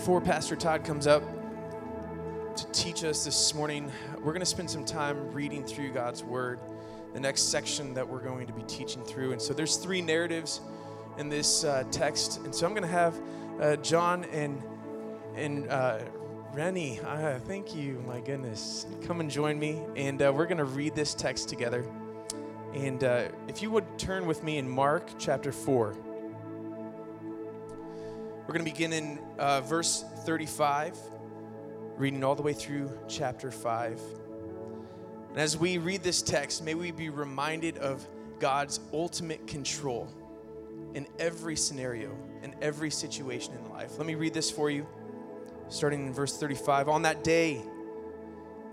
before Pastor Todd comes up to teach us this morning, we're going to spend some time reading through God's Word, the next section that we're going to be teaching through. And so there's three narratives in this uh, text. And so I'm going to have uh, John and, and uh, Rennie, uh, thank you, my goodness. Come and join me. And uh, we're going to read this text together. And uh, if you would turn with me in Mark chapter 4. We're going to begin in uh, verse 35, reading all the way through chapter 5. And as we read this text, may we be reminded of God's ultimate control in every scenario, in every situation in life. Let me read this for you, starting in verse 35. On that day,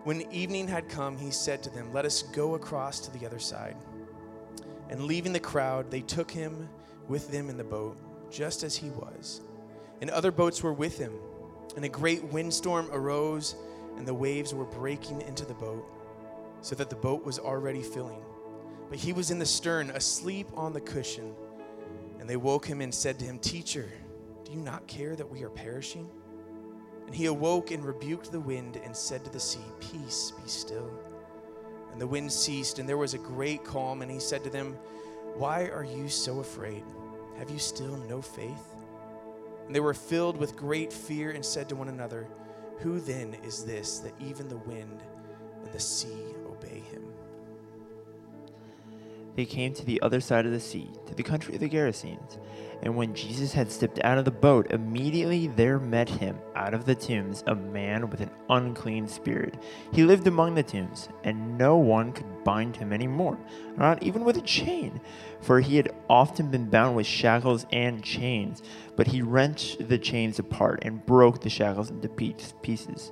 when evening had come, he said to them, Let us go across to the other side. And leaving the crowd, they took him with them in the boat, just as he was and other boats were with him. And a great windstorm arose, and the waves were breaking into the boat, so that the boat was already filling. But he was in the stern, asleep on the cushion. And they woke him and said to him, Teacher, do you not care that we are perishing? And he awoke and rebuked the wind and said to the sea, Peace, be still. And the wind ceased, and there was a great calm. And he said to them, Why are you so afraid? Have you still no faith? And they were filled with great fear and said to one another, Who then is this that even the wind and the sea obey him? They came to the other side of the sea, to the country of the Gerasenes. And when Jesus had stepped out of the boat, immediately there met him out of the tombs a man with an unclean spirit. He lived among the tombs, and no one could bind him any more, not even with a chain, for he had often been bound with shackles and chains. But he wrenched the chains apart and broke the shackles into pieces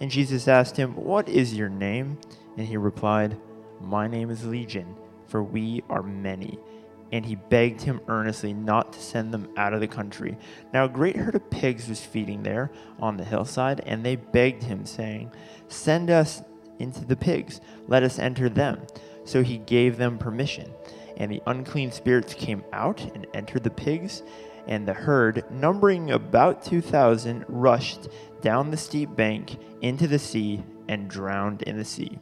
And Jesus asked him, What is your name? And he replied, My name is Legion, for we are many. And he begged him earnestly not to send them out of the country. Now a great herd of pigs was feeding there on the hillside, and they begged him, saying, Send us into the pigs, let us enter them. So he gave them permission. And the unclean spirits came out and entered the pigs, and the herd, numbering about two thousand, rushed down the steep bank into the sea and drowned in the sea.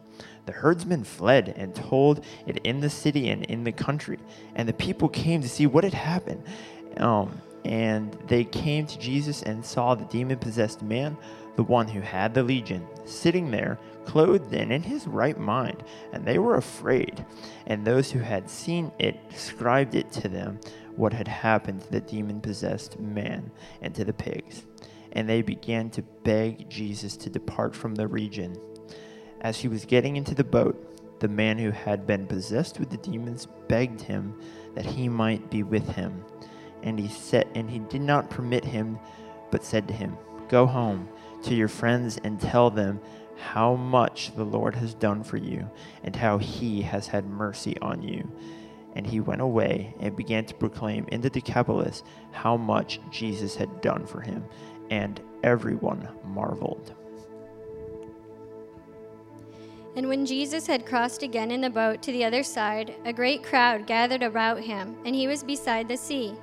The herdsmen fled and told it in the city and in the country, and the people came to see what had happened. Um, and they came to Jesus and saw the demon possessed man, the one who had the legion, sitting there, clothed and in his right mind, and they were afraid. And those who had seen it described it to them what had happened to the demon possessed man and to the pigs and they began to beg Jesus to depart from the region. As he was getting into the boat, the man who had been possessed with the demons begged him that he might be with him. And he said and he did not permit him, but said to him, Go home to your friends and tell them how much the Lord has done for you, and how he has had mercy on you. And he went away and began to proclaim in the Decapolis how much Jesus had done for him and everyone marveled. And when Jesus had crossed again in the boat to the other side, a great crowd gathered about him, and he was beside the sea.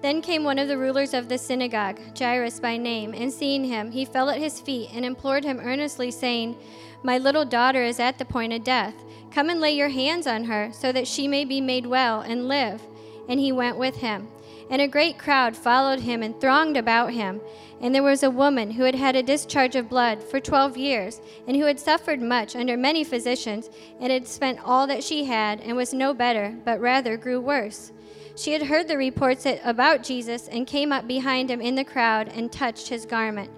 Then came one of the rulers of the synagogue, Jairus by name, and seeing him, he fell at his feet and implored him earnestly, saying, My little daughter is at the point of death. Come and lay your hands on her, so that she may be made well and live. And he went with him. And a great crowd followed him and thronged about him. And there was a woman who had had a discharge of blood for twelve years, and who had suffered much under many physicians, and had spent all that she had, and was no better, but rather grew worse. She had heard the reports about Jesus, and came up behind him in the crowd, and touched his garment.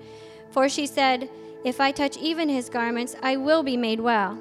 For she said, If I touch even his garments, I will be made well.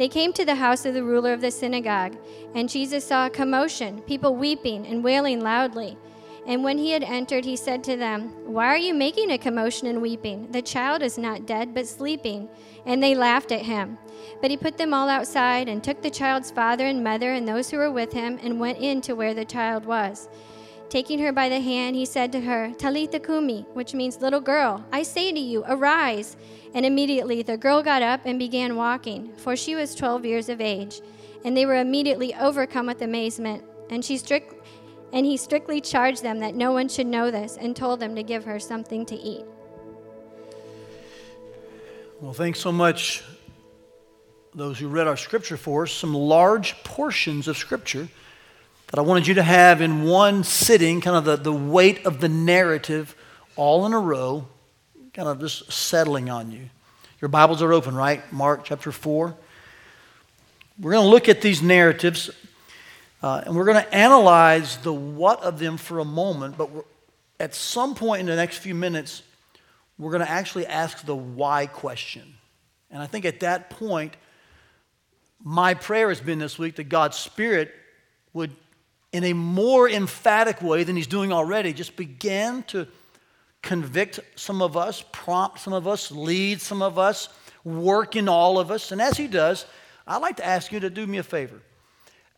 They came to the house of the ruler of the synagogue, and Jesus saw a commotion, people weeping and wailing loudly. And when he had entered, he said to them, Why are you making a commotion and weeping? The child is not dead, but sleeping. And they laughed at him. But he put them all outside, and took the child's father and mother and those who were with him, and went in to where the child was. Taking her by the hand, he said to her, Talitha Kumi, which means little girl, I say to you, arise. And immediately the girl got up and began walking, for she was twelve years of age. And they were immediately overcome with amazement. And she strict, and he strictly charged them that no one should know this, and told them to give her something to eat. Well, thanks so much, those who read our scripture for us. Some large portions of scripture that I wanted you to have in one sitting, kind of the, the weight of the narrative all in a row, kind of just settling on you. Your Bibles are open, right? Mark chapter 4. We're going to look at these narratives uh, and we're going to analyze the what of them for a moment, but at some point in the next few minutes, we're going to actually ask the why question. And I think at that point, my prayer has been this week that God's Spirit would in a more emphatic way than he's doing already, just began to convict some of us, prompt some of us, lead some of us, work in all of us. And as he does, I'd like to ask you to do me a favor.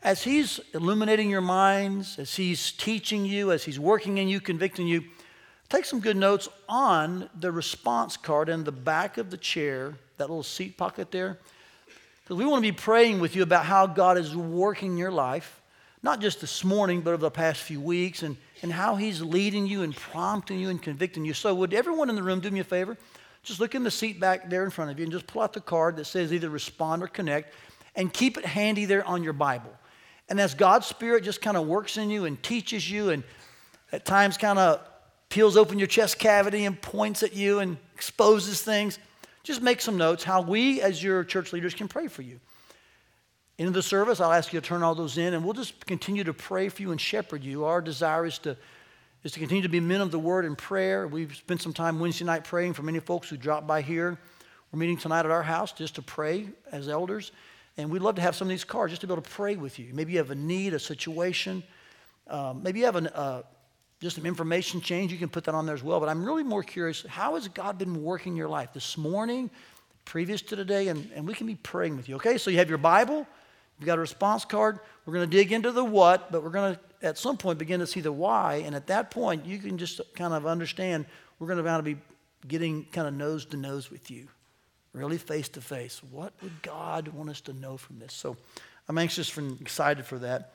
As he's illuminating your minds, as he's teaching you, as he's working in you, convicting you, take some good notes on the response card in the back of the chair, that little seat pocket there. Because we want to be praying with you about how God is working your life not just this morning, but over the past few weeks, and, and how He's leading you and prompting you and convicting you. So, would everyone in the room do me a favor? Just look in the seat back there in front of you and just pull out the card that says either respond or connect and keep it handy there on your Bible. And as God's Spirit just kind of works in you and teaches you and at times kind of peels open your chest cavity and points at you and exposes things, just make some notes how we as your church leaders can pray for you. Into the service, I'll ask you to turn all those in, and we'll just continue to pray for you and shepherd you. Our desire is to, is to continue to be men of the word and prayer. We've spent some time Wednesday night praying for many folks who dropped by here. We're meeting tonight at our house just to pray as elders. And we'd love to have some of these cards just to be able to pray with you. Maybe you have a need, a situation. Um, maybe you have an, uh, just some information change. You can put that on there as well. But I'm really more curious how has God been working your life this morning, previous to today? And, and we can be praying with you. Okay, so you have your Bible. You've got a response card. We're going to dig into the what, but we're going to, at some point, begin to see the why. And at that point, you can just kind of understand we're going to be getting kind of nose to nose with you, really face to face. What would God want us to know from this? So I'm anxious and excited for that.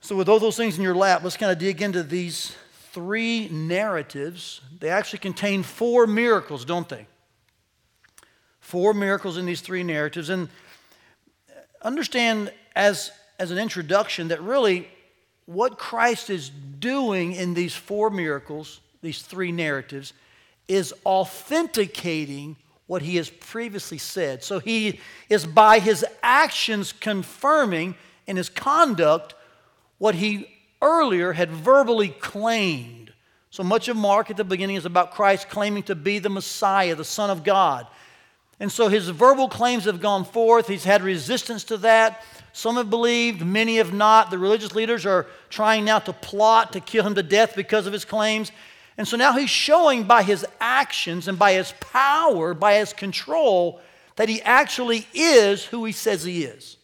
So, with all those things in your lap, let's kind of dig into these three narratives. They actually contain four miracles, don't they? Four miracles in these three narratives. And understand as, as an introduction that really what Christ is doing in these four miracles, these three narratives, is authenticating what he has previously said. So he is by his actions confirming in his conduct what he earlier had verbally claimed. So much of Mark at the beginning is about Christ claiming to be the Messiah, the Son of God. And so his verbal claims have gone forth. He's had resistance to that. Some have believed, many have not. The religious leaders are trying now to plot to kill him to death because of his claims. And so now he's showing by his actions and by his power, by his control, that he actually is who he says he is.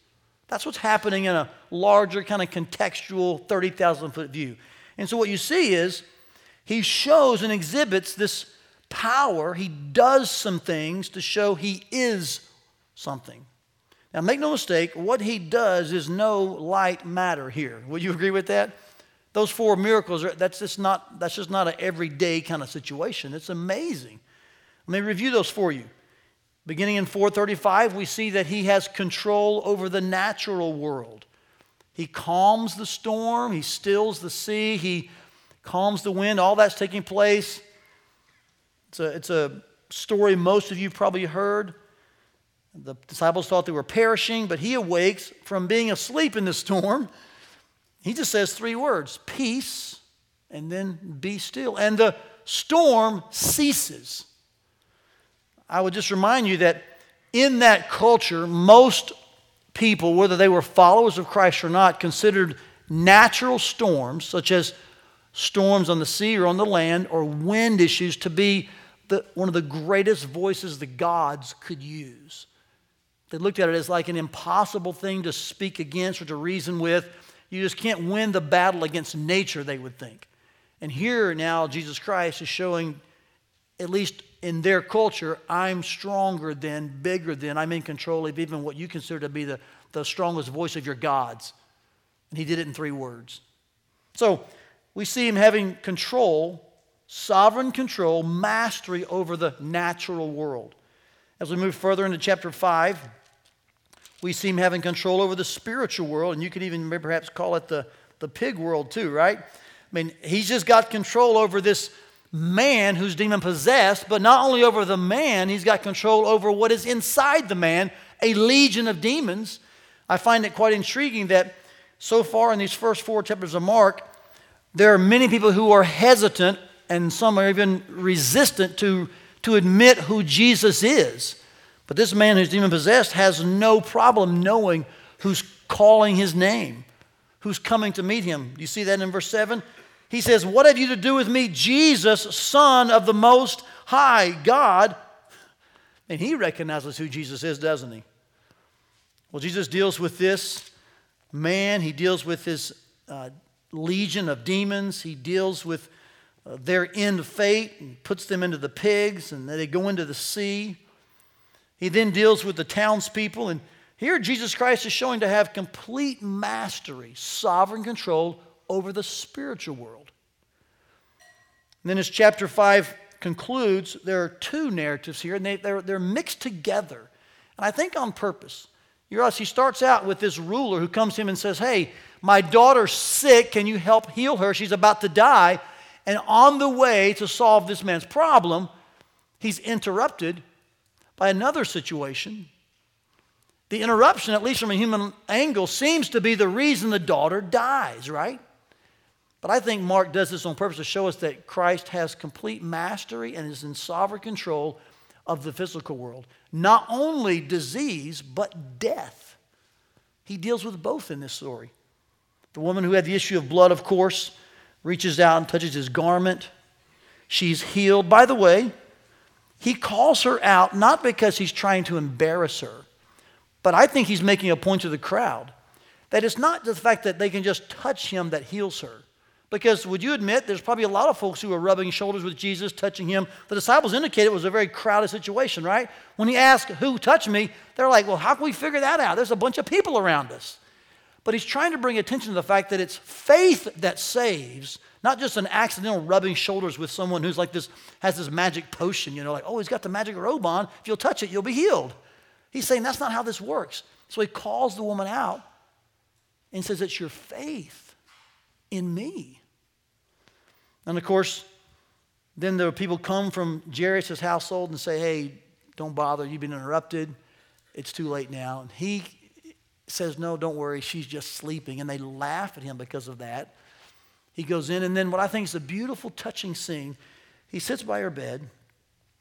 That's what's happening in a larger, kind of contextual 30,000 foot view. And so what you see is he shows and exhibits this power, he does some things to show he is something. Now, make no mistake, what he does is no light matter here. Would you agree with that? Those four miracles, are, that's just not, that's just not an everyday kind of situation. It's amazing. Let me review those for you. Beginning in 435, we see that he has control over the natural world. He calms the storm, he stills the sea, he calms the wind. All that's taking place. It's a, it's a story most of you probably heard. The disciples thought they were perishing, but he awakes from being asleep in the storm. He just says three words peace, and then be still. And the storm ceases. I would just remind you that in that culture, most people, whether they were followers of Christ or not, considered natural storms, such as storms on the sea or on the land, or wind issues, to be the, one of the greatest voices the gods could use. They looked at it as like an impossible thing to speak against or to reason with. You just can't win the battle against nature, they would think. And here now, Jesus Christ is showing, at least in their culture, I'm stronger than, bigger than, I'm in control of even what you consider to be the, the strongest voice of your gods. And he did it in three words. So we see him having control, sovereign control, mastery over the natural world. As we move further into chapter 5, we see him having control over the spiritual world, and you could even perhaps call it the, the pig world too, right? I mean, he's just got control over this man who's demon possessed, but not only over the man, he's got control over what is inside the man, a legion of demons. I find it quite intriguing that so far in these first four chapters of Mark, there are many people who are hesitant and some are even resistant to, to admit who Jesus is. But this man who's demon possessed has no problem knowing who's calling his name, who's coming to meet him. Do you see that in verse 7? He says, What have you to do with me, Jesus, Son of the Most High God? And he recognizes who Jesus is, doesn't he? Well, Jesus deals with this man, he deals with his uh, legion of demons, he deals with their end fate and puts them into the pigs, and they go into the sea. He then deals with the townspeople. And here, Jesus Christ is showing to have complete mastery, sovereign control over the spiritual world. And then, as chapter 5 concludes, there are two narratives here, and they, they're, they're mixed together. And I think on purpose. You realize he starts out with this ruler who comes to him and says, Hey, my daughter's sick. Can you help heal her? She's about to die. And on the way to solve this man's problem, he's interrupted by another situation. The interruption, at least from a human angle, seems to be the reason the daughter dies, right? But I think Mark does this on purpose to show us that Christ has complete mastery and is in sovereign control of the physical world. Not only disease, but death. He deals with both in this story. The woman who had the issue of blood, of course, reaches out and touches his garment. She's healed. By the way, he calls her out not because he's trying to embarrass her, but I think he's making a point to the crowd that it's not the fact that they can just touch him that heals her. Because would you admit there's probably a lot of folks who are rubbing shoulders with Jesus, touching him? The disciples indicated it was a very crowded situation, right? When he asked, Who touched me? They're like, Well, how can we figure that out? There's a bunch of people around us. But he's trying to bring attention to the fact that it's faith that saves, not just an accidental rubbing shoulders with someone who's like this, has this magic potion, you know, like, oh, he's got the magic robe on. If you'll touch it, you'll be healed. He's saying that's not how this works. So he calls the woman out and says, It's your faith in me. And of course, then the people come from Jairus' household and say, Hey, don't bother, you've been interrupted. It's too late now. And he says, No, don't worry, she's just sleeping. And they laugh at him because of that. He goes in, and then what I think is a beautiful, touching scene, he sits by her bed,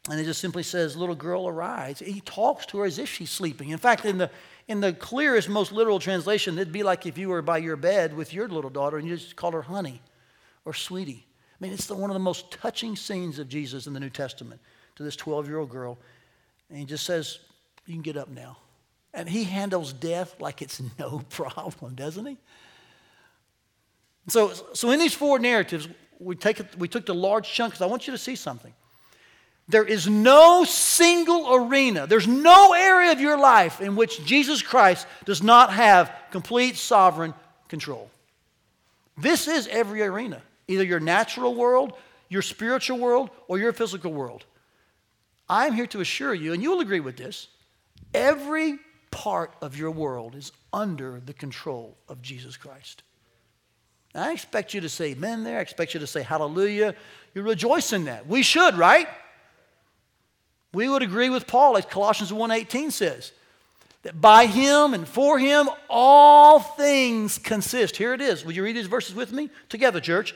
and he just simply says, Little girl, arise. He talks to her as if she's sleeping. In fact, in the, in the clearest, most literal translation, it'd be like if you were by your bed with your little daughter and you just called her honey or sweetie. I mean, it's the, one of the most touching scenes of Jesus in the New Testament to this 12 year old girl. And he just says, You can get up now. And he handles death like it's no problem, doesn't he? So, so in these four narratives, we, take, we took the large chunks. I want you to see something. There is no single arena, there's no area of your life in which Jesus Christ does not have complete sovereign control. This is every arena, either your natural world, your spiritual world, or your physical world. I'm here to assure you, and you'll agree with this, every part of your world is under the control of Jesus Christ. I expect you to say amen there. I expect you to say hallelujah. You rejoice in that. We should, right? We would agree with Paul, as Colossians 1:18 says, that by him and for him all things consist. Here it is. Will you read these verses with me together, church?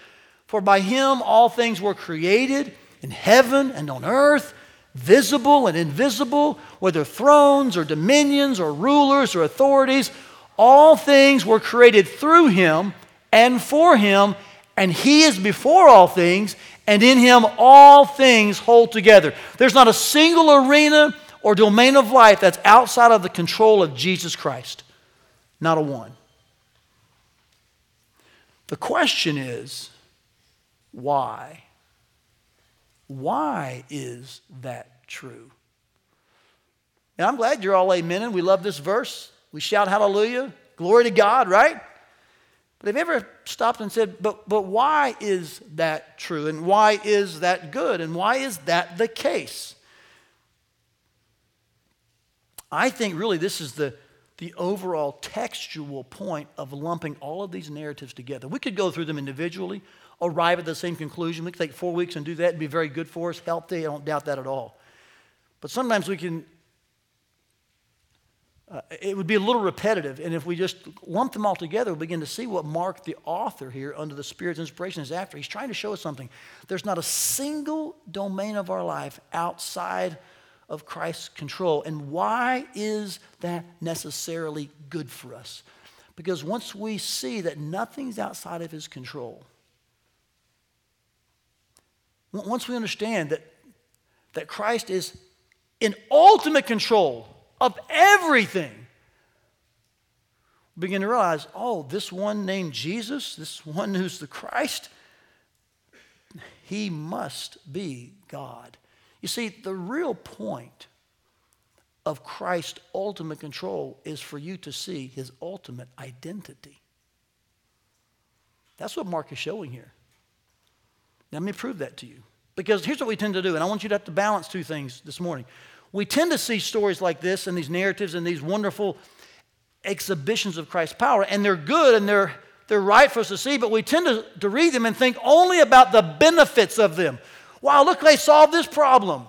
For by him all things were created in heaven and on earth, visible and invisible, whether thrones or dominions or rulers or authorities, all things were created through him and for him, and he is before all things, and in him all things hold together. There's not a single arena or domain of life that's outside of the control of Jesus Christ. Not a one. The question is why? Why is that true? And I'm glad you're all amen. And we love this verse. We shout hallelujah. Glory to God, right? But have you ever stopped and said, but, but why is that true? And why is that good? And why is that the case? I think really this is the, the overall textual point of lumping all of these narratives together. We could go through them individually, arrive at the same conclusion. We could take four weeks and do that and be very good for us, healthy. I don't doubt that at all. But sometimes we can uh, it would be a little repetitive. And if we just lump them all together, we begin to see what Mark, the author here, under the Spirit's inspiration, is after. He's trying to show us something. There's not a single domain of our life outside of Christ's control. And why is that necessarily good for us? Because once we see that nothing's outside of his control, once we understand that, that Christ is in ultimate control of everything, begin to realize oh, this one named Jesus, this one who's the Christ, he must be God. You see, the real point of Christ's ultimate control is for you to see his ultimate identity. That's what Mark is showing here. Let me prove that to you. Because here's what we tend to do, and I want you to have to balance two things this morning. We tend to see stories like this and these narratives and these wonderful exhibitions of Christ's power, and they're good and they're, they're right for us to see, but we tend to, to read them and think only about the benefits of them. Wow, look, they solved this problem.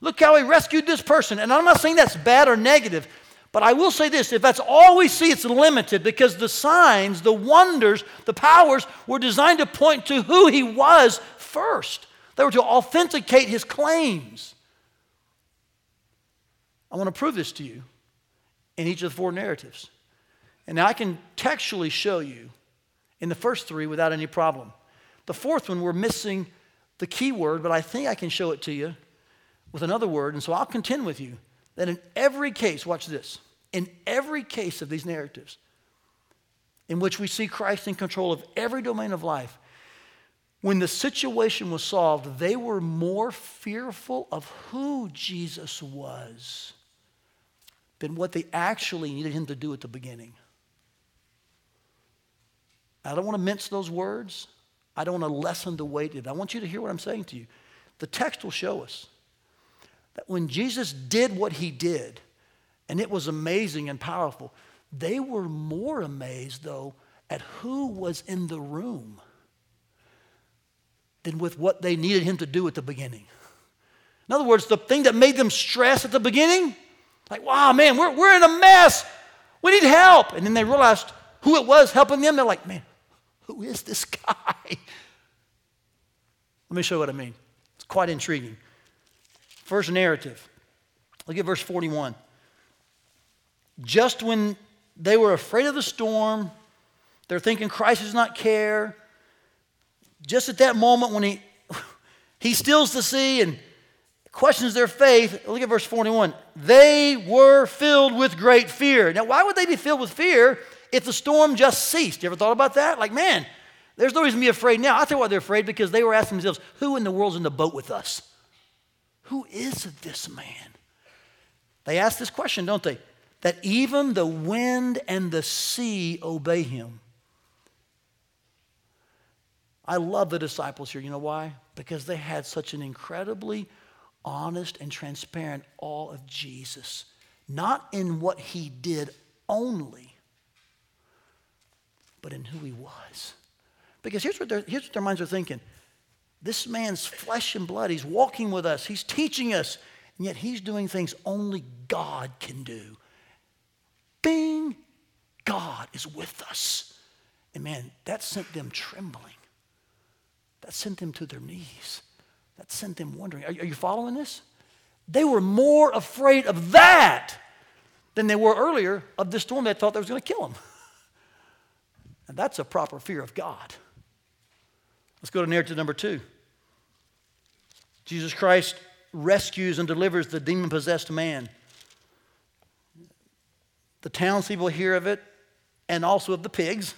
Look how he rescued this person. And I'm not saying that's bad or negative, but I will say this if that's all we see, it's limited because the signs, the wonders, the powers were designed to point to who he was first. They were to authenticate his claims. I want to prove this to you in each of the four narratives. And now I can textually show you in the first three without any problem. The fourth one, we're missing the key word, but I think I can show it to you with another word. And so I'll contend with you that in every case, watch this, in every case of these narratives, in which we see Christ in control of every domain of life, when the situation was solved, they were more fearful of who Jesus was than what they actually needed him to do at the beginning. I don't want to mince those words. I don't want to lessen the weight of it. I want you to hear what I'm saying to you. The text will show us that when Jesus did what he did, and it was amazing and powerful, they were more amazed, though, at who was in the room than with what they needed him to do at the beginning. In other words, the thing that made them stress at the beginning, like, wow, man, we're, we're in a mess. We need help. And then they realized who it was helping them. They're like, man, who is this guy? Let me show you what I mean. It's quite intriguing. First narrative. Look at verse 41. Just when they were afraid of the storm, they're thinking Christ does not care. Just at that moment when he, he stills the sea and questions their faith, look at verse 41. They were filled with great fear. Now, why would they be filled with fear if the storm just ceased? You ever thought about that? Like, man, there's no reason to be afraid now. I tell you why they're afraid because they were asking themselves, who in the world's in the boat with us? Who is this man? They ask this question, don't they? That even the wind and the sea obey him. I love the disciples here. You know why? Because they had such an incredibly honest and transparent awe of Jesus, not in what he did only, but in who he was. Because here's what, here's what their minds are thinking this man's flesh and blood, he's walking with us, he's teaching us, and yet he's doing things only God can do. Bing, God is with us. And man, that sent them trembling. That sent them to their knees. That sent them wondering. Are, are you following this? They were more afraid of that than they were earlier of the storm they thought that was going to kill them. And that's a proper fear of God. Let's go to narrative number two. Jesus Christ rescues and delivers the demon possessed man. The townspeople hear of it and also of the pigs.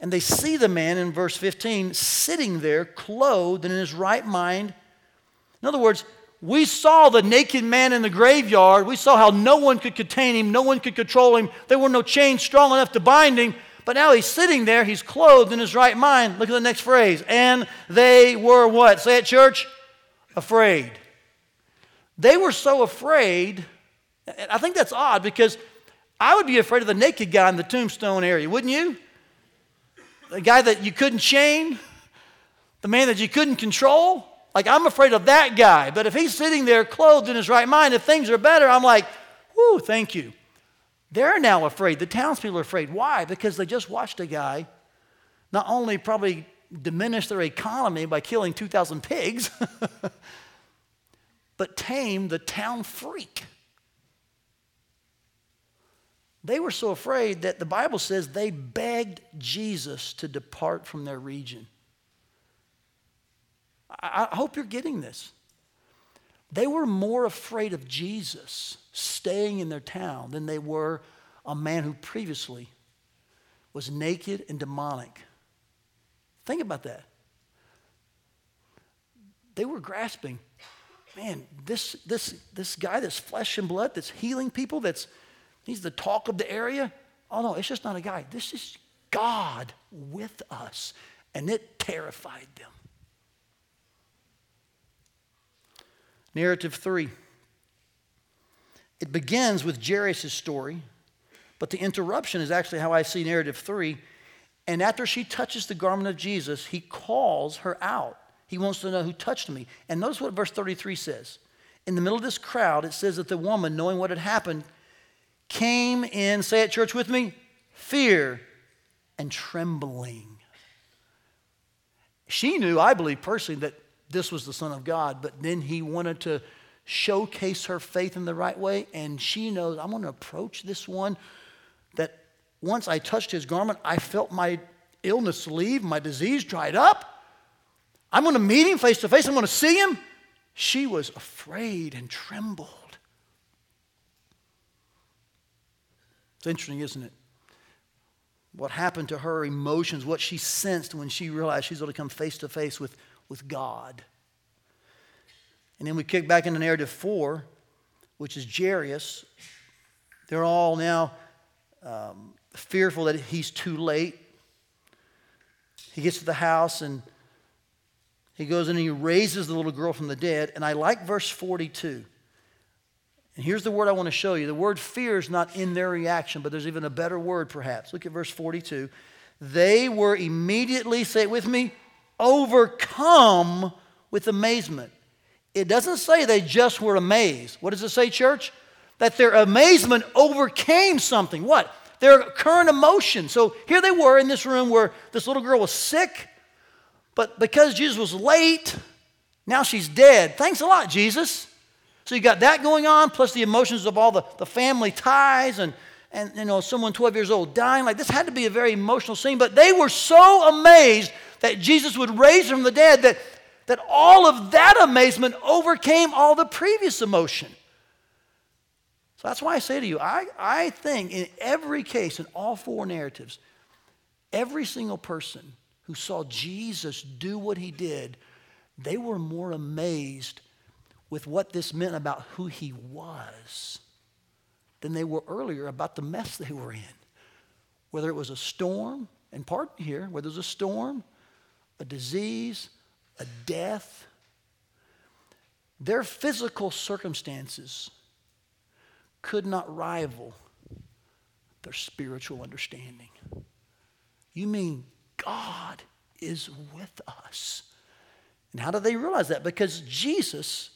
And they see the man in verse 15 sitting there, clothed and in his right mind. In other words, we saw the naked man in the graveyard. We saw how no one could contain him, no one could control him. There were no chains strong enough to bind him. But now he's sitting there, he's clothed in his right mind. Look at the next phrase. And they were what? Say it, church? Afraid. They were so afraid. I think that's odd because I would be afraid of the naked guy in the tombstone area, wouldn't you? The guy that you couldn't chain, the man that you couldn't control. Like, I'm afraid of that guy. But if he's sitting there clothed in his right mind, if things are better, I'm like, whoo, thank you. They're now afraid. The townspeople are afraid. Why? Because they just watched a guy not only probably diminish their economy by killing 2,000 pigs, but tame the town freak. They were so afraid that the Bible says they begged Jesus to depart from their region. I, hope you're getting this. They were more afraid of Jesus staying in their town than they were a man who previously was naked and demonic. Think about that. They were grasping, man, this, this, this guy that's flesh and blood, that's healing people, that's He's the talk of the area. Oh, no, it's just not a guy. This is God with us. And it terrified them. Narrative three. It begins with Jairus' story, but the interruption is actually how I see narrative three. And after she touches the garment of Jesus, he calls her out. He wants to know who touched me. And notice what verse 33 says. In the middle of this crowd, it says that the woman, knowing what had happened, came in, say it, church, with me, fear and trembling. She knew, I believe personally, that this was the Son of God, but then he wanted to showcase her faith in the right way, and she knows, I'm going to approach this one once I touched his garment, I felt my illness leave, my disease dried up. I'm going to meet him face to face, I'm going to see him. She was afraid and trembled. It's interesting, isn't it? What happened to her emotions, what she sensed when she realized she's going to come face to face with, with God. And then we kick back into narrative four, which is Jairus. They're all now um, fearful that he's too late. He gets to the house and he goes in and he raises the little girl from the dead. And I like verse 42. And here's the word I want to show you. The word fear is not in their reaction, but there's even a better word perhaps. Look at verse 42. They were immediately, say it with me, overcome with amazement. It doesn't say they just were amazed. What does it say, church? That their amazement overcame something. What? Their current emotion. So here they were in this room where this little girl was sick, but because Jesus was late, now she's dead. Thanks a lot, Jesus. So you got that going on, plus the emotions of all the, the family ties and, and you know someone 12 years old dying. Like this had to be a very emotional scene. But they were so amazed that Jesus would raise from the dead that, that all of that amazement overcame all the previous emotion. So that's why I say to you, I, I think in every case, in all four narratives, every single person who saw Jesus do what he did, they were more amazed with what this meant about who he was than they were earlier about the mess they were in. Whether it was a storm, and part here, whether it was a storm, a disease, a death, their physical circumstances could not rival their spiritual understanding. You mean God is with us? And how do they realize that? Because Jesus,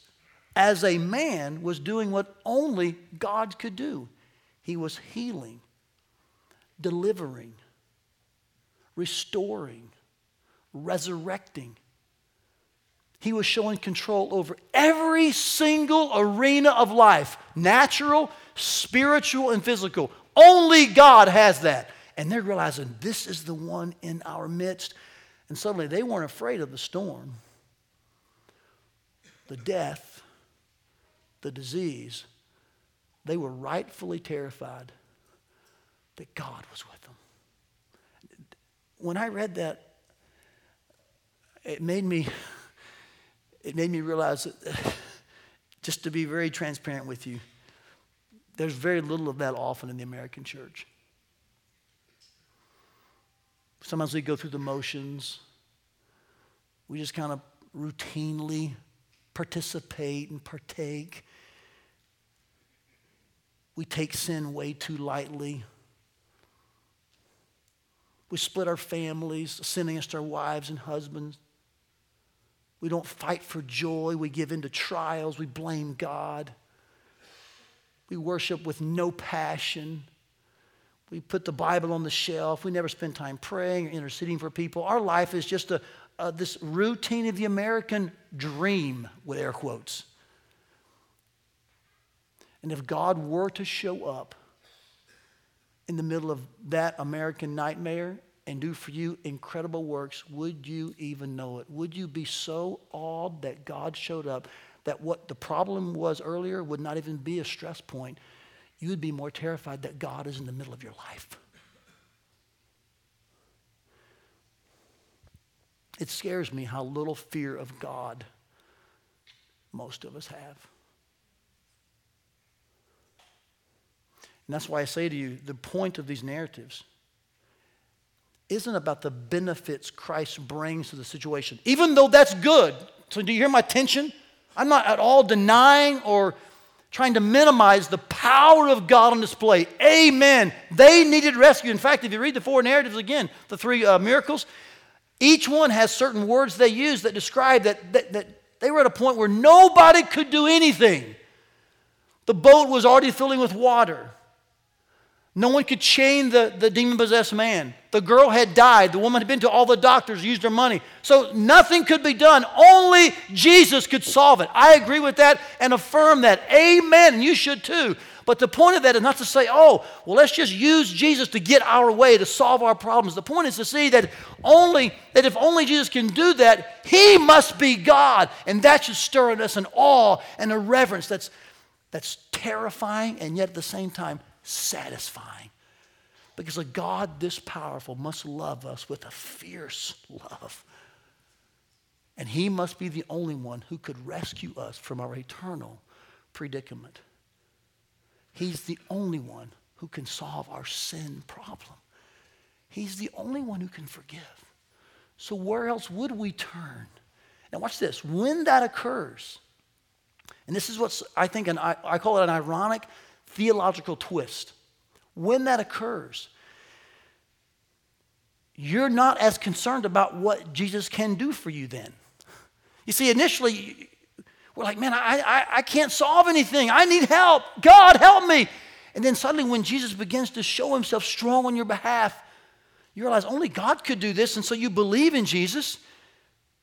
as a man, was doing what only God could do. He was healing, delivering, restoring, resurrecting. He was showing control over every single arena of life natural, spiritual, and physical. Only God has that. And they're realizing this is the one in our midst. And suddenly they weren't afraid of the storm, the death, the disease. They were rightfully terrified that God was with them. When I read that, it made me it made me realize that just to be very transparent with you, there's very little of that often in the American church. Sometimes we go through the motions. We just kind of routinely participate and partake. We take sin way too lightly. We split our families, sinning against our wives and husbands. We don't fight for joy. We give in to trials. We blame God. We worship with no passion. We put the Bible on the shelf. We never spend time praying or interceding for people. Our life is just a, a, this routine of the American dream, with air quotes. And if God were to show up in the middle of that American nightmare and do for you incredible works, would you even know it? Would you be so awed that God showed up that what the problem was earlier would not even be a stress point? You would be more terrified that God is in the middle of your life. It scares me how little fear of God most of us have. And that's why I say to you the point of these narratives isn't about the benefits Christ brings to the situation, even though that's good. So, do you hear my tension? I'm not at all denying or trying to minimize the power of God on display. Amen. They needed rescue. In fact, if you read the four narratives again, the three uh, miracles, each one has certain words they use that describe that, that, that they were at a point where nobody could do anything. The boat was already filling with water. No one could chain the, the demon possessed man. The girl had died. The woman had been to all the doctors, used her money. So nothing could be done. Only Jesus could solve it. I agree with that and affirm that. Amen. You should too. But the point of that is not to say, oh, well, let's just use Jesus to get our way, to solve our problems. The point is to see that only that if only Jesus can do that, he must be God. And that should stir in us an awe and a reverence that's, that's terrifying and yet at the same time satisfying. Because a God this powerful must love us with a fierce love. And he must be the only one who could rescue us from our eternal predicament. He's the only one who can solve our sin problem. He's the only one who can forgive. So, where else would we turn? Now, watch this. When that occurs, and this is what I think, an, I call it an ironic theological twist. When that occurs, you're not as concerned about what Jesus can do for you then. You see, initially, we're like, man, I, I, I can't solve anything. I need help. God, help me. And then suddenly, when Jesus begins to show himself strong on your behalf, you realize only God could do this. And so you believe in Jesus,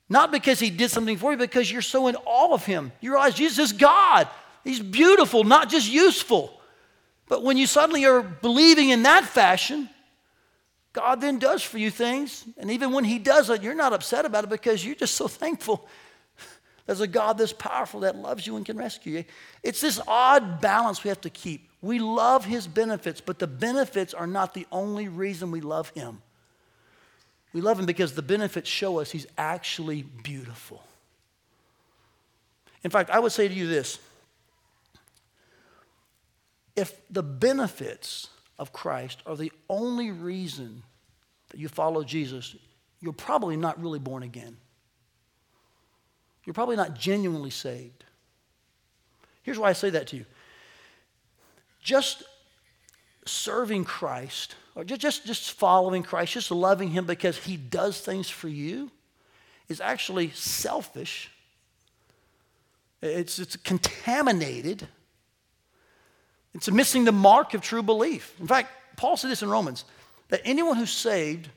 not because he did something for you, because you're so in awe of him. You realize Jesus is God. He's beautiful, not just useful. But when you suddenly are believing in that fashion, God then does for you things. And even when He does it, you're not upset about it because you're just so thankful there's a God that's powerful that loves you and can rescue you. It's this odd balance we have to keep. We love His benefits, but the benefits are not the only reason we love Him. We love Him because the benefits show us He's actually beautiful. In fact, I would say to you this if the benefits of Christ are the only reason that you follow Jesus, you're probably not really born again. You're probably not genuinely saved. Here's why I say that to you. Just serving Christ, or just, just, following Christ, just loving Him because He does things for you, is actually selfish. It's, it's contaminated. It's missing the mark of true belief. In fact, Paul said this in Romans that anyone who's saved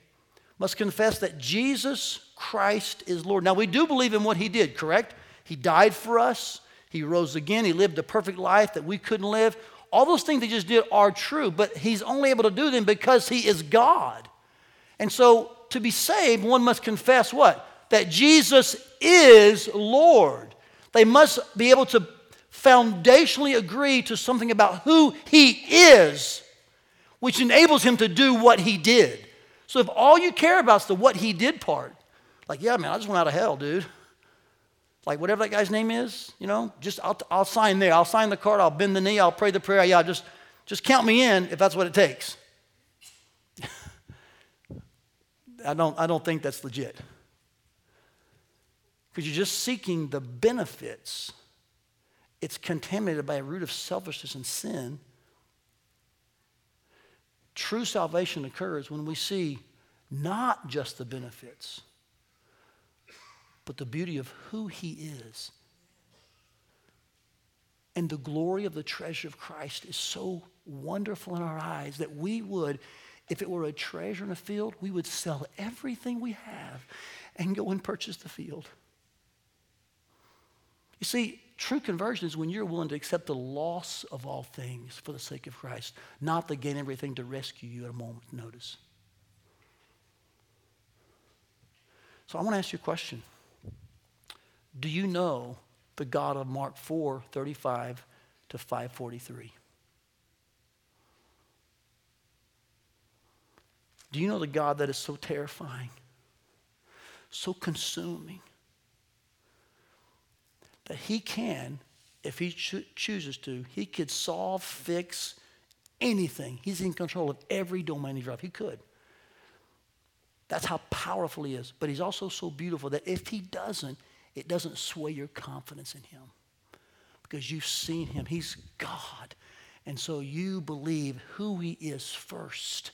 must confess that Jesus Christ is Lord. Now, we do believe in what he did, correct? He died for us, he rose again, he lived a perfect life that we couldn't live. All those things he just did are true, but he's only able to do them because he is God. And so, to be saved, one must confess what? That Jesus is Lord. They must be able to foundationally agree to something about who he is, which enables him to do what he did. So if all you care about is the what he did part, like, yeah, man, I just went out of hell, dude. Like, whatever that guy's name is, you know, just I'll, I'll sign there. I'll sign the card. I'll bend the knee. I'll pray the prayer. Yeah, just, just count me in if that's what it takes. I, don't, I don't think that's legit. Because you're just seeking the benefits it's contaminated by a root of selfishness and sin. True salvation occurs when we see not just the benefits, but the beauty of who He is. And the glory of the treasure of Christ is so wonderful in our eyes that we would, if it were a treasure in a field, we would sell everything we have and go and purchase the field. You see, True conversion is when you're willing to accept the loss of all things for the sake of Christ, not to gain everything to rescue you at a moment's notice. So I want to ask you a question. Do you know the God of Mark 4 35 to 543? Do you know the God that is so terrifying, so consuming, that he can, if he cho- chooses to, he could solve, fix anything. He's in control of every domain of your life. He could. That's how powerful he is. But he's also so beautiful that if he doesn't, it doesn't sway your confidence in him. Because you've seen him. He's God. And so you believe who he is first.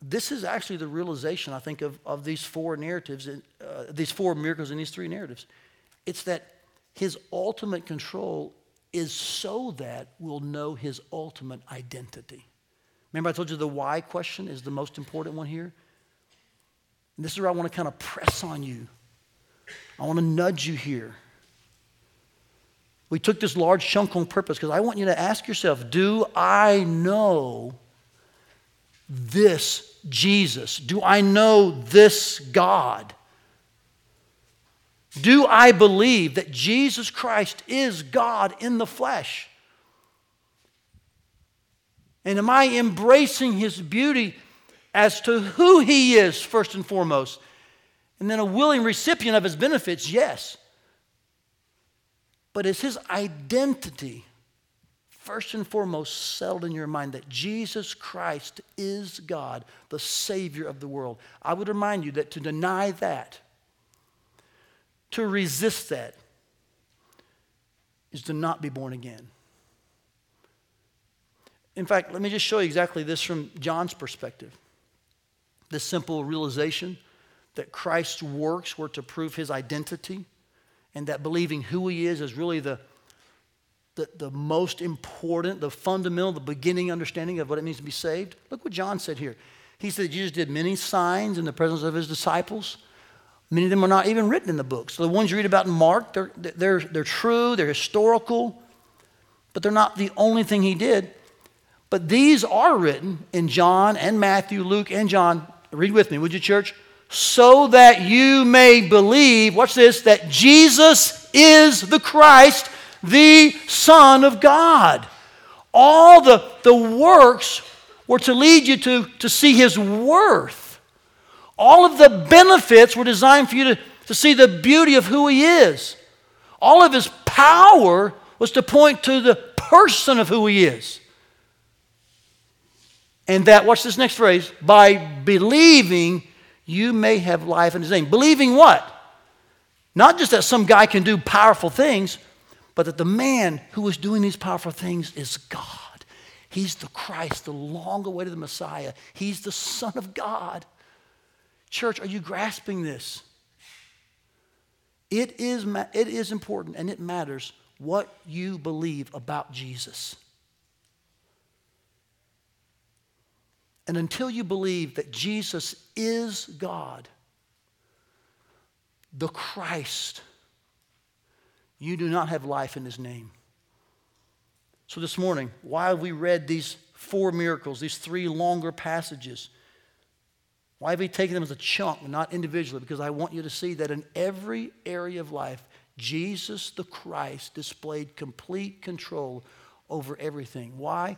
This is actually the realization, I think, of, of these four narratives, uh, these four miracles in these three narratives. It's that his ultimate control is so that we'll know his ultimate identity. Remember, I told you the why question is the most important one here? And this is where I want to kind of press on you. I want to nudge you here. We took this large chunk on purpose because I want you to ask yourself do I know this Jesus? Do I know this God? Do I believe that Jesus Christ is God in the flesh? And am I embracing his beauty as to who he is, first and foremost? And then a willing recipient of his benefits, yes. But is his identity first and foremost settled in your mind that Jesus Christ is God, the Savior of the world. I would remind you that to deny that, to resist that, is to not be born again. In fact, let me just show you exactly this from John's perspective. This simple realization that Christ's works were to prove his identity, and that believing who he is is really the the, the most important, the fundamental, the beginning understanding of what it means to be saved? Look what John said here. He said Jesus did many signs in the presence of his disciples. Many of them are not even written in the book. So the ones you read about in Mark, they're, they're, they're true, they're historical, but they're not the only thing he did. But these are written in John and Matthew, Luke and John. Read with me, would you, church? So that you may believe, watch this, that Jesus is the Christ, the Son of God. All the, the works were to lead you to, to see his worth. All of the benefits were designed for you to, to see the beauty of who He is. All of His power was to point to the person of who He is. And that, watch this next phrase, by believing you may have life in His name. Believing what? Not just that some guy can do powerful things, but that the man who is doing these powerful things is God. He's the Christ, the long awaited Messiah. He's the Son of God. Church, are you grasping this? It is, it is important and it matters what you believe about Jesus. And until you believe that Jesus is God, the Christ, you do not have life in his name. So this morning, why have we read these four miracles, these three longer passages? Why have we taken them as a chunk, not individually? Because I want you to see that in every area of life, Jesus the Christ displayed complete control over everything. Why?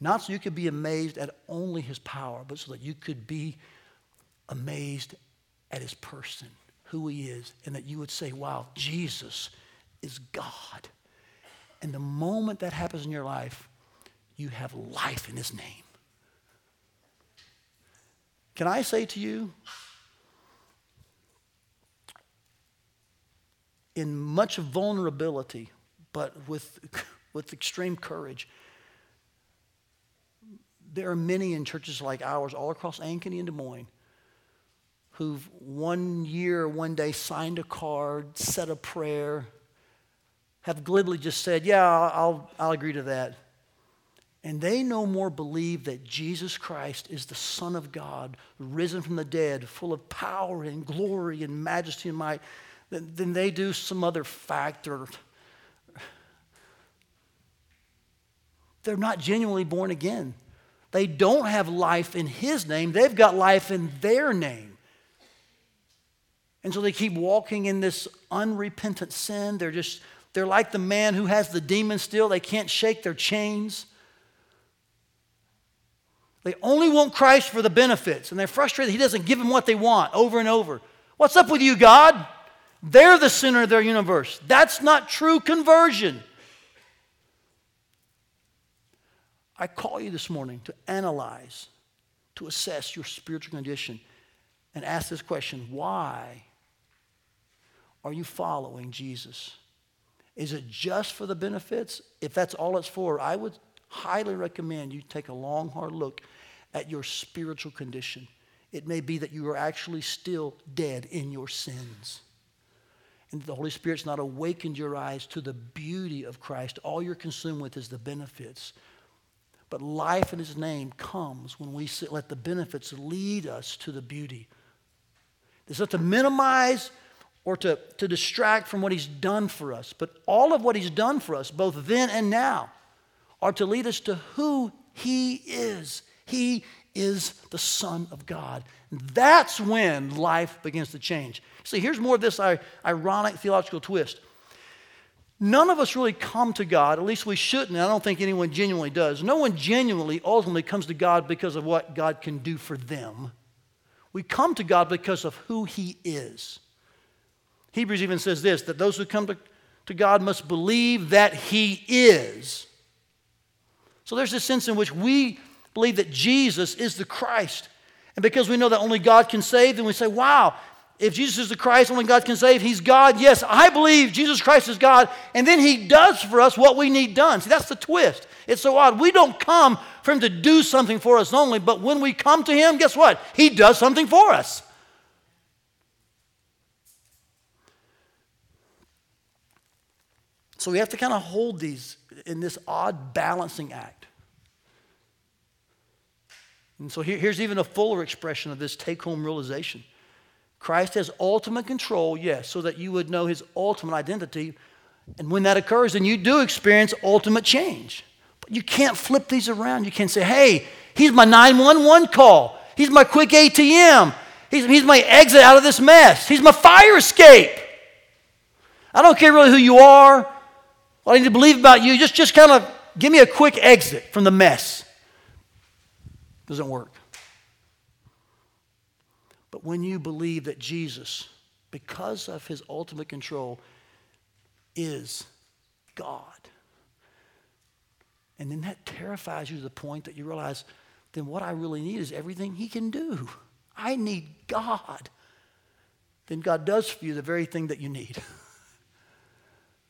Not so you could be amazed at only his power, but so that you could be amazed at his person, who he is, and that you would say, wow, Jesus is God. And the moment that happens in your life, you have life in his name. Can I say to you, in much vulnerability, but with, with extreme courage, there are many in churches like ours all across Ankeny and Des Moines who've one year, one day signed a card, said a prayer, have glibly just said, Yeah, I'll, I'll agree to that. And they no more believe that Jesus Christ is the Son of God, risen from the dead, full of power and glory and majesty and might, than, than they do some other fact or. They're not genuinely born again. They don't have life in His name, they've got life in their name. And so they keep walking in this unrepentant sin. They're just, they're like the man who has the demon still. They can't shake their chains. They only want Christ for the benefits, and they're frustrated He doesn't give them what they want over and over. What's up with you, God? They're the center of their universe. That's not true conversion. I call you this morning to analyze, to assess your spiritual condition, and ask this question why are you following Jesus? Is it just for the benefits? If that's all it's for, I would highly recommend you take a long, hard look at your spiritual condition. It may be that you are actually still dead in your sins. And the Holy Spirit's not awakened your eyes to the beauty of Christ. All you're consumed with is the benefits. But life in His name comes when we let the benefits lead us to the beauty. It's not to minimize or to, to distract from what He's done for us, but all of what He's done for us, both then and now, are to lead us to who He is. He is the Son of God. That's when life begins to change. See, here's more of this ironic theological twist. None of us really come to God, at least we shouldn't. I don't think anyone genuinely does. No one genuinely, ultimately comes to God because of what God can do for them. We come to God because of who He is. Hebrews even says this that those who come to, to God must believe that He is. So there's this sense in which we believe that Jesus is the Christ. And because we know that only God can save, then we say, wow, if Jesus is the Christ, only God can save, He's God. Yes, I believe Jesus Christ is God. And then He does for us what we need done. See, that's the twist. It's so odd. We don't come for Him to do something for us only, but when we come to Him, guess what? He does something for us. So we have to kind of hold these in this odd balancing act. And so here, here's even a fuller expression of this take home realization Christ has ultimate control, yes, so that you would know his ultimate identity. And when that occurs, then you do experience ultimate change. But you can't flip these around. You can't say, hey, he's my 911 call, he's my quick ATM, he's, he's my exit out of this mess, he's my fire escape. I don't care really who you are, what I need to believe about you. Just, just kind of give me a quick exit from the mess. Doesn't work. But But when you believe that Jesus, because of his ultimate control, is God, and then that terrifies you to the point that you realize, then what I really need is everything he can do. I need God. Then God does for you the very thing that you need.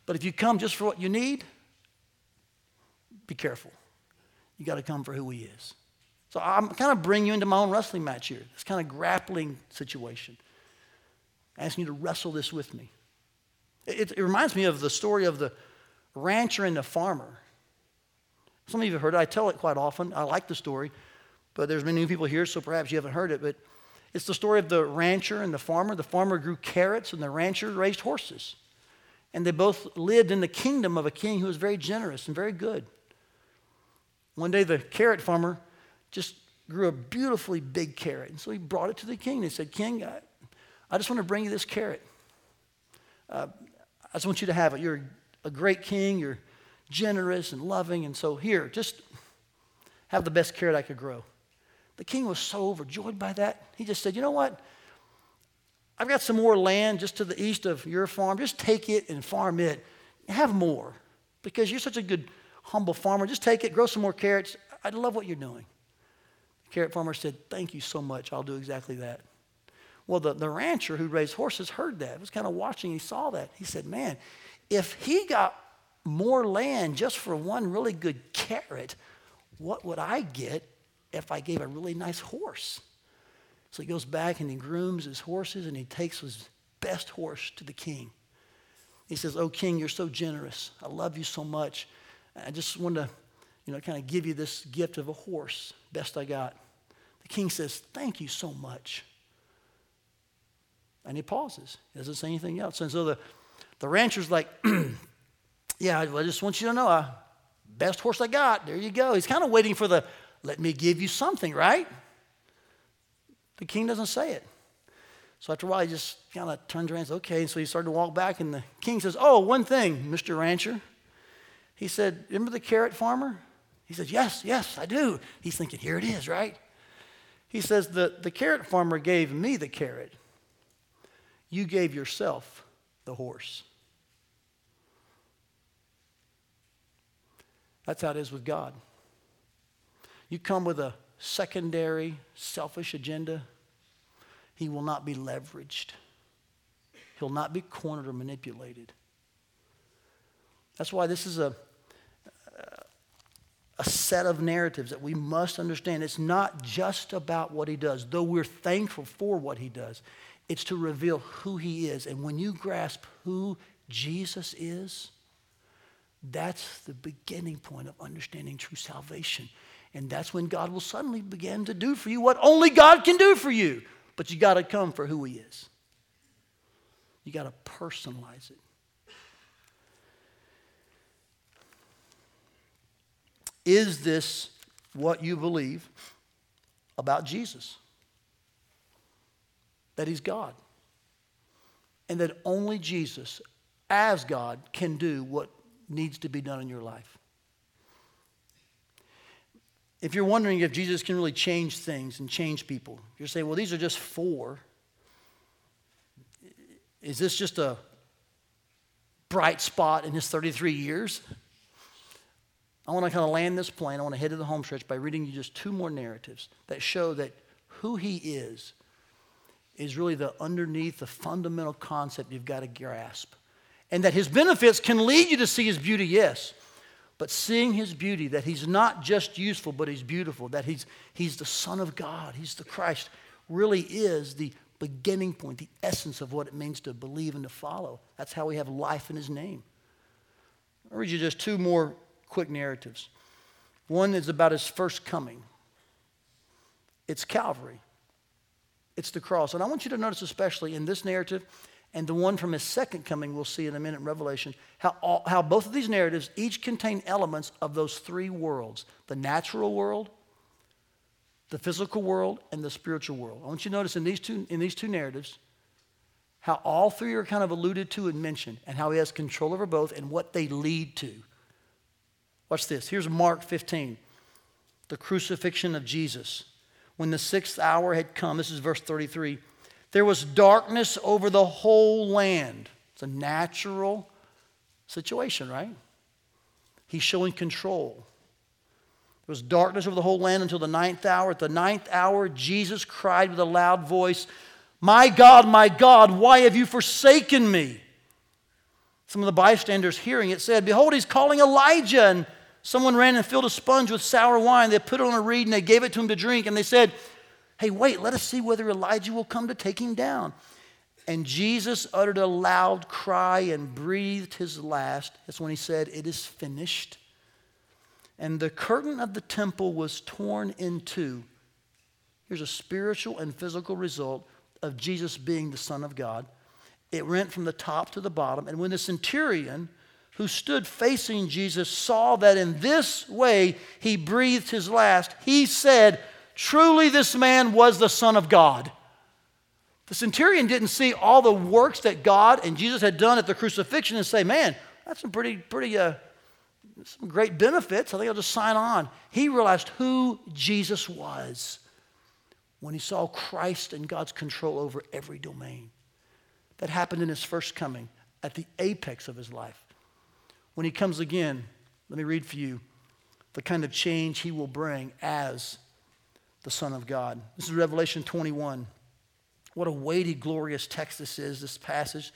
but if you come just for what you need, be careful. You got to come for who he is. So I'm kind of bringing you into my own wrestling match here. This kind of grappling situation. Asking you to wrestle this with me. It, it, reminds me of the story of the rancher and the farmer. Some of you have heard it. I tell it quite often. I like the story, but there's many new people here, so perhaps you haven't heard it. But it's the story of the rancher and the farmer. The farmer grew carrots, and the rancher raised horses. And they both lived in the kingdom of a king who was very generous and very good. One day, the carrot farmer just grew a beautifully big carrot. And so he brought it to the king. And He said, King, I, I just want to bring you this carrot. Uh, I just want you to have it. You're a great king. You're generous and loving. And so here, just have the best carrot I could grow. The king was so overjoyed by that. He just said, You know what? I've got some more land just to the east of your farm. Just take it and farm it. Have more because you're such a good, humble farmer. Just take it, grow some more carrots. I love what you're doing. The carrot farmer said, Thank you so much. I'll do exactly that. Well, the, the rancher who raised horses heard that. He was kind of watching. He saw that. He said, Man, if he got more land just for one really good carrot, what would I get if I gave a really nice horse? So he goes back and he grooms his horses and he takes his best horse to the king. He says, Oh, king, you're so generous. I love you so much. I just want to, you know, kind of give you this gift of a horse, best I got. The king says, Thank you so much. And he pauses. He doesn't say anything else. And so the, the rancher's like, Yeah, I just want you to know, uh, best horse I got. There you go. He's kind of waiting for the, let me give you something, right? The king doesn't say it. So after a while, he just kind of turns around and says, okay. And so he started to walk back, and the king says, oh, one thing, Mr. Rancher. He said, remember the carrot farmer? He says, yes, yes, I do. He's thinking, here it is, right? He says, the, the carrot farmer gave me the carrot. You gave yourself the horse. That's how it is with God. You come with a secondary, selfish agenda, he will not be leveraged. He'll not be cornered or manipulated. That's why this is a, a set of narratives that we must understand. It's not just about what he does, though we're thankful for what he does. It's to reveal who he is. And when you grasp who Jesus is, that's the beginning point of understanding true salvation. And that's when God will suddenly begin to do for you what only God can do for you. But you got to come for who He is. You got to personalize it. Is this what you believe about Jesus? That He's God. And that only Jesus, as God, can do what needs to be done in your life. If you're wondering if Jesus can really change things and change people, you're saying, well, these are just four. Is this just a bright spot in his 33 years? I want to kind of land this plane. I want to head to the home stretch by reading you just two more narratives that show that who he is is really the underneath, the fundamental concept you've got to grasp and that his benefits can lead you to see his beauty, yes. But seeing his beauty, that he's not just useful, but he's beautiful, that he's, he's the Son of God, he's the Christ, really is the beginning point, the essence of what it means to believe and to follow. That's how we have life in his name. I'll read you just two more quick narratives. One is about his first coming. It's Calvary. It's the cross. And I want you to notice, especially in this narrative, and the one from his second coming we'll see in a minute in Revelation, how, all, how both of these narratives each contain elements of those three worlds the natural world, the physical world, and the spiritual world. I want you to notice in these two, in these two narratives how all three are kind of alluded to and mentioned, and how he has control over both and what they lead to. Watch this. Here's Mark 15, the crucifixion of Jesus. When the sixth hour had come, this is verse 33 There was darkness over the whole land. It's a natural situation, right? He's showing control. There was darkness over the whole land until the ninth hour. At the ninth hour, Jesus cried with a loud voice, My God, my God, why have you forsaken me? Some of the bystanders hearing it said, Behold, he's calling Elijah. And someone ran and filled a sponge with sour wine. They put it on a reed and they gave it to him to drink. And they said, Hey, wait, let us see whether Elijah will come to take him down. And Jesus uttered a loud cry and breathed his last. That's when he said, It is finished. And the curtain of the temple was torn in two. Here's a spiritual and physical result of Jesus being the Son of God. It went from the top to the bottom. And when the centurion who stood facing Jesus saw that in this way he breathed his last, he said, Truly, this man was the Son of God. The centurion didn't see all the works that God and Jesus had done at the crucifixion and say, Man, that's some pretty, pretty, uh, some great benefits. I think I'll just sign on. He realized who Jesus was when he saw Christ and God's control over every domain. That happened in his first coming at the apex of his life. When he comes again, let me read for you the kind of change he will bring as the Son of God. This is Revelation 21. What a weighty, glorious text this is, this passage.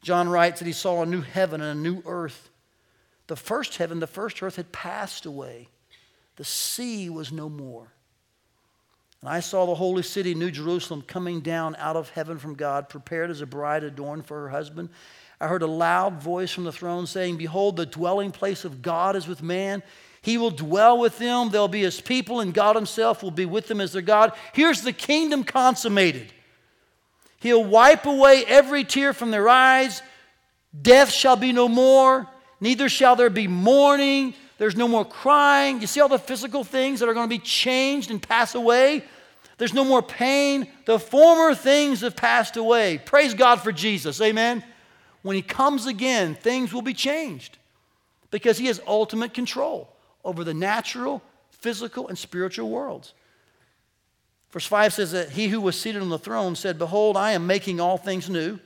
John writes that he saw a new heaven and a new earth. The first heaven, the first earth had passed away, the sea was no more. And I saw the holy city, New Jerusalem, coming down out of heaven from God, prepared as a bride adorned for her husband. I heard a loud voice from the throne saying, Behold, the dwelling place of God is with man. He will dwell with them. They'll be his people, and God himself will be with them as their God. Here's the kingdom consummated. He'll wipe away every tear from their eyes. Death shall be no more, neither shall there be mourning. There's no more crying. You see all the physical things that are going to be changed and pass away? There's no more pain. The former things have passed away. Praise God for Jesus. Amen. When He comes again, things will be changed because He has ultimate control over the natural, physical, and spiritual worlds. Verse 5 says that he who was seated on the throne said, Behold, I am making all things new.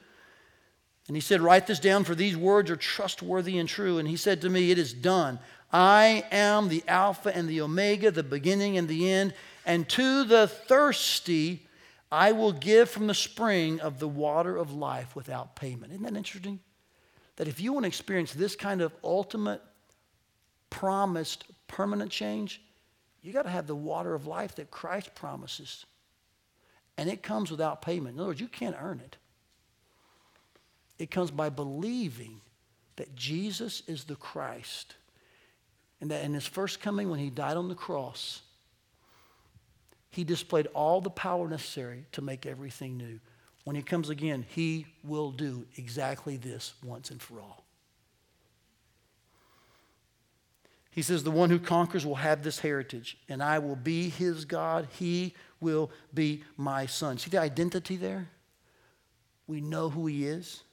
And he said, Write this down, for these words are trustworthy and true. And he said to me, It is done. I am the Alpha and the Omega, the beginning and the end. And to the thirsty, I will give from the spring of the water of life without payment. Isn't that interesting? That if you want to experience this kind of ultimate, promised, permanent change, you got to have the water of life that Christ promises. And it comes without payment. In other words, you can't earn it. It comes by believing that Jesus is the Christ. And that in his first coming, when he died on the cross, he displayed all the power necessary to make everything new. When he comes again, he will do exactly this once and for all. He says, The one who conquers will have this heritage, and I will be his God. He will be my son. See the identity there? We know who he is.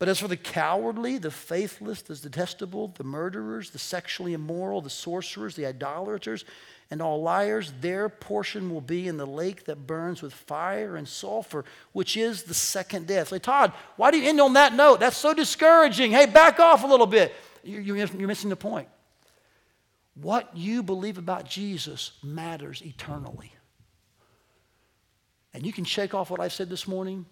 But as for the cowardly, the faithless, the detestable, the murderers, the sexually immoral, the sorcerers, the idolaters, and all liars, their portion will be in the lake that burns with fire and sulfur, which is the second death. Say, Todd, why do you end on that note? That's so discouraging. Hey, back off a little bit. You're, you're missing the point. What you believe about Jesus matters eternally. And you can shake off what I said this morning.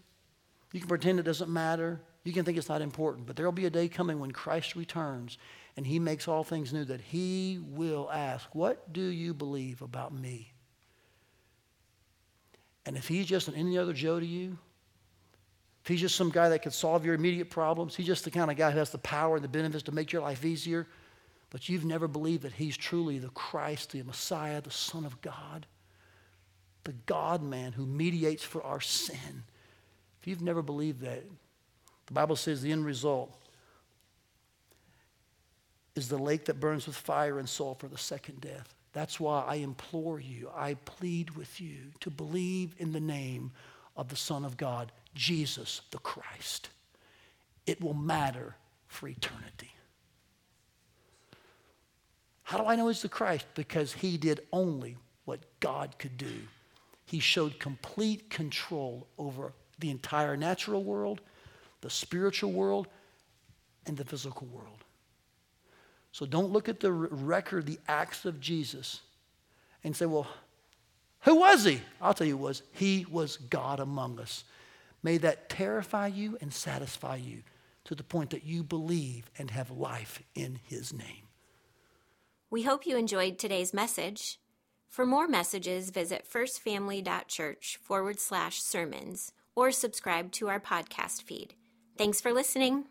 You can pretend it doesn't matter. You can think it's not important. But there will be a day coming when Christ returns and he makes all things new that he will ask, What do you believe about me? And if he's just an any other Joe to you, if he's just some guy that can solve your immediate problems, he's just the kind of guy who has the power and the benefits to make your life easier, but you've never believed that He's truly the Christ, the Messiah, the Son of God, the God man who mediates for our sin. If you've never believed that, the Bible says the end result is the lake that burns with fire and sulfur, the second death. That's why I implore you, I plead with you to believe in the name of the Son of God, Jesus the Christ. It will matter for eternity. How do I know he's the Christ? Because he did only what God could do. He showed complete control over the entire natural world, the spiritual world, and the physical world. So don't look at the record, the acts of Jesus, and say, well, who was he? I'll tell you was. He was God among us. May that terrify you and satisfy you to the point that you believe and have life in his name. We hope you enjoyed today's message. For more messages, visit firstfamily.church forward slash sermons or subscribe to our podcast feed. Thanks for listening.